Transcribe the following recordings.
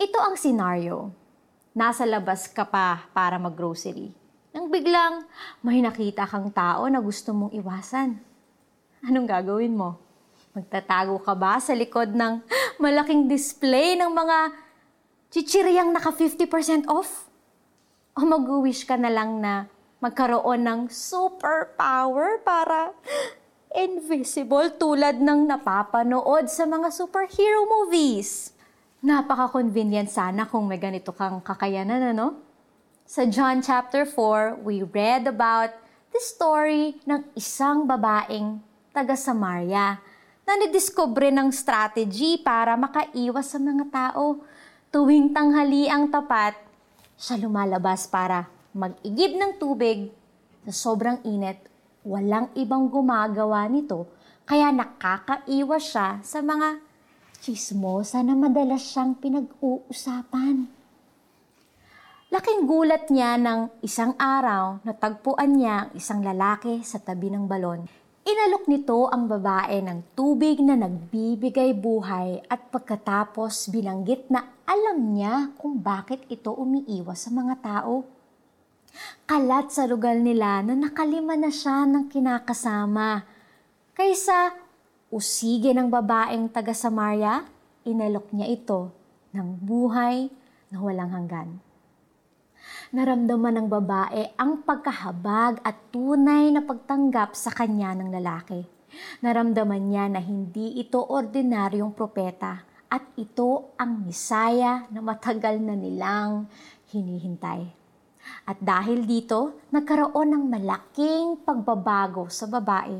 Ito ang senaryo. Nasa labas ka pa para mag-grocery. Nang biglang may nakita kang tao na gusto mong iwasan. Anong gagawin mo? Magtatago ka ba sa likod ng malaking display ng mga chichiryang naka 50% off? O mag-wish ka na lang na magkaroon ng superpower para invisible tulad ng napapanood sa mga superhero movies. Napaka-convenient sana kung may ganito kang kakayanan, ano? Sa John chapter 4, we read about the story ng isang babaeng taga Samaria na nidiskubre ng strategy para makaiwas sa mga tao. Tuwing tanghali ang tapat, siya lumalabas para mag-igib ng tubig sa sobrang init. Walang ibang gumagawa nito, kaya nakakaiwas siya sa mga chismosa na madalas siyang pinag-uusapan. Laking gulat niya ng isang araw na tagpuan niya ang isang lalaki sa tabi ng balon. Inalok nito ang babae ng tubig na nagbibigay buhay at pagkatapos binanggit na alam niya kung bakit ito umiiwas sa mga tao. Kalat sa lugar nila na nakalima na siya ng kinakasama. Kaysa usige ng babaeng taga Samaria, inalok niya ito ng buhay na walang hanggan. Naramdaman ng babae ang pagkahabag at tunay na pagtanggap sa kanya ng lalaki. Naramdaman niya na hindi ito ordinaryong propeta at ito ang misaya na matagal na nilang hinihintay. At dahil dito, nagkaroon ng malaking pagbabago sa babae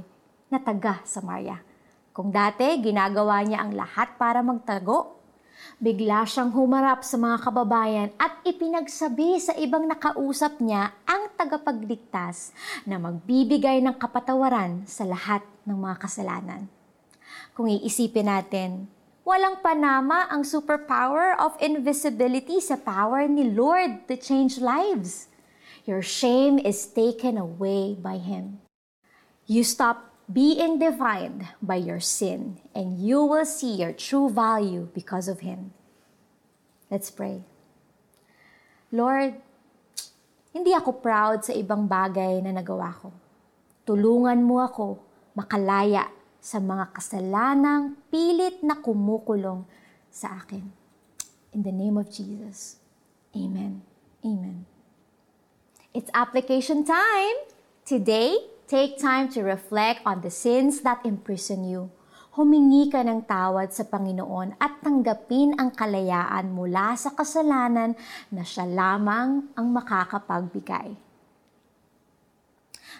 na taga Samaria. Kung dati ginagawa niya ang lahat para magtago, bigla siyang humarap sa mga kababayan at ipinagsabi sa ibang nakausap niya ang tagapagligtas na magbibigay ng kapatawaran sa lahat ng mga kasalanan. Kung iisipin natin, walang panama ang superpower of invisibility sa power ni Lord to change lives. Your shame is taken away by Him. You stop being defined by your sin, and you will see your true value because of Him. Let's pray. Lord, hindi ako proud sa ibang bagay na nagawa ko. Tulungan mo ako makalaya sa mga kasalanang pilit na kumukulong sa akin. In the name of Jesus. Amen. Amen. It's application time. Today, Take time to reflect on the sins that imprison you. Humingi ka ng tawad sa Panginoon at tanggapin ang kalayaan mula sa kasalanan na siya lamang ang makakapagbigay.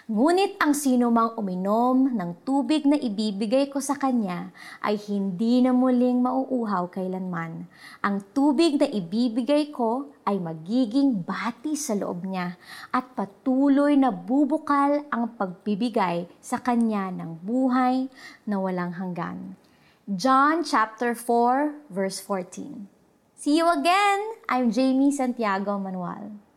Ngunit ang sino mang uminom ng tubig na ibibigay ko sa kanya ay hindi na muling mauuhaw kailanman. Ang tubig na ibibigay ko ay magiging bati sa loob niya at patuloy na bubukal ang pagbibigay sa kanya ng buhay na walang hanggan. John chapter 4 verse 14. See you again. I'm Jamie Santiago Manuel.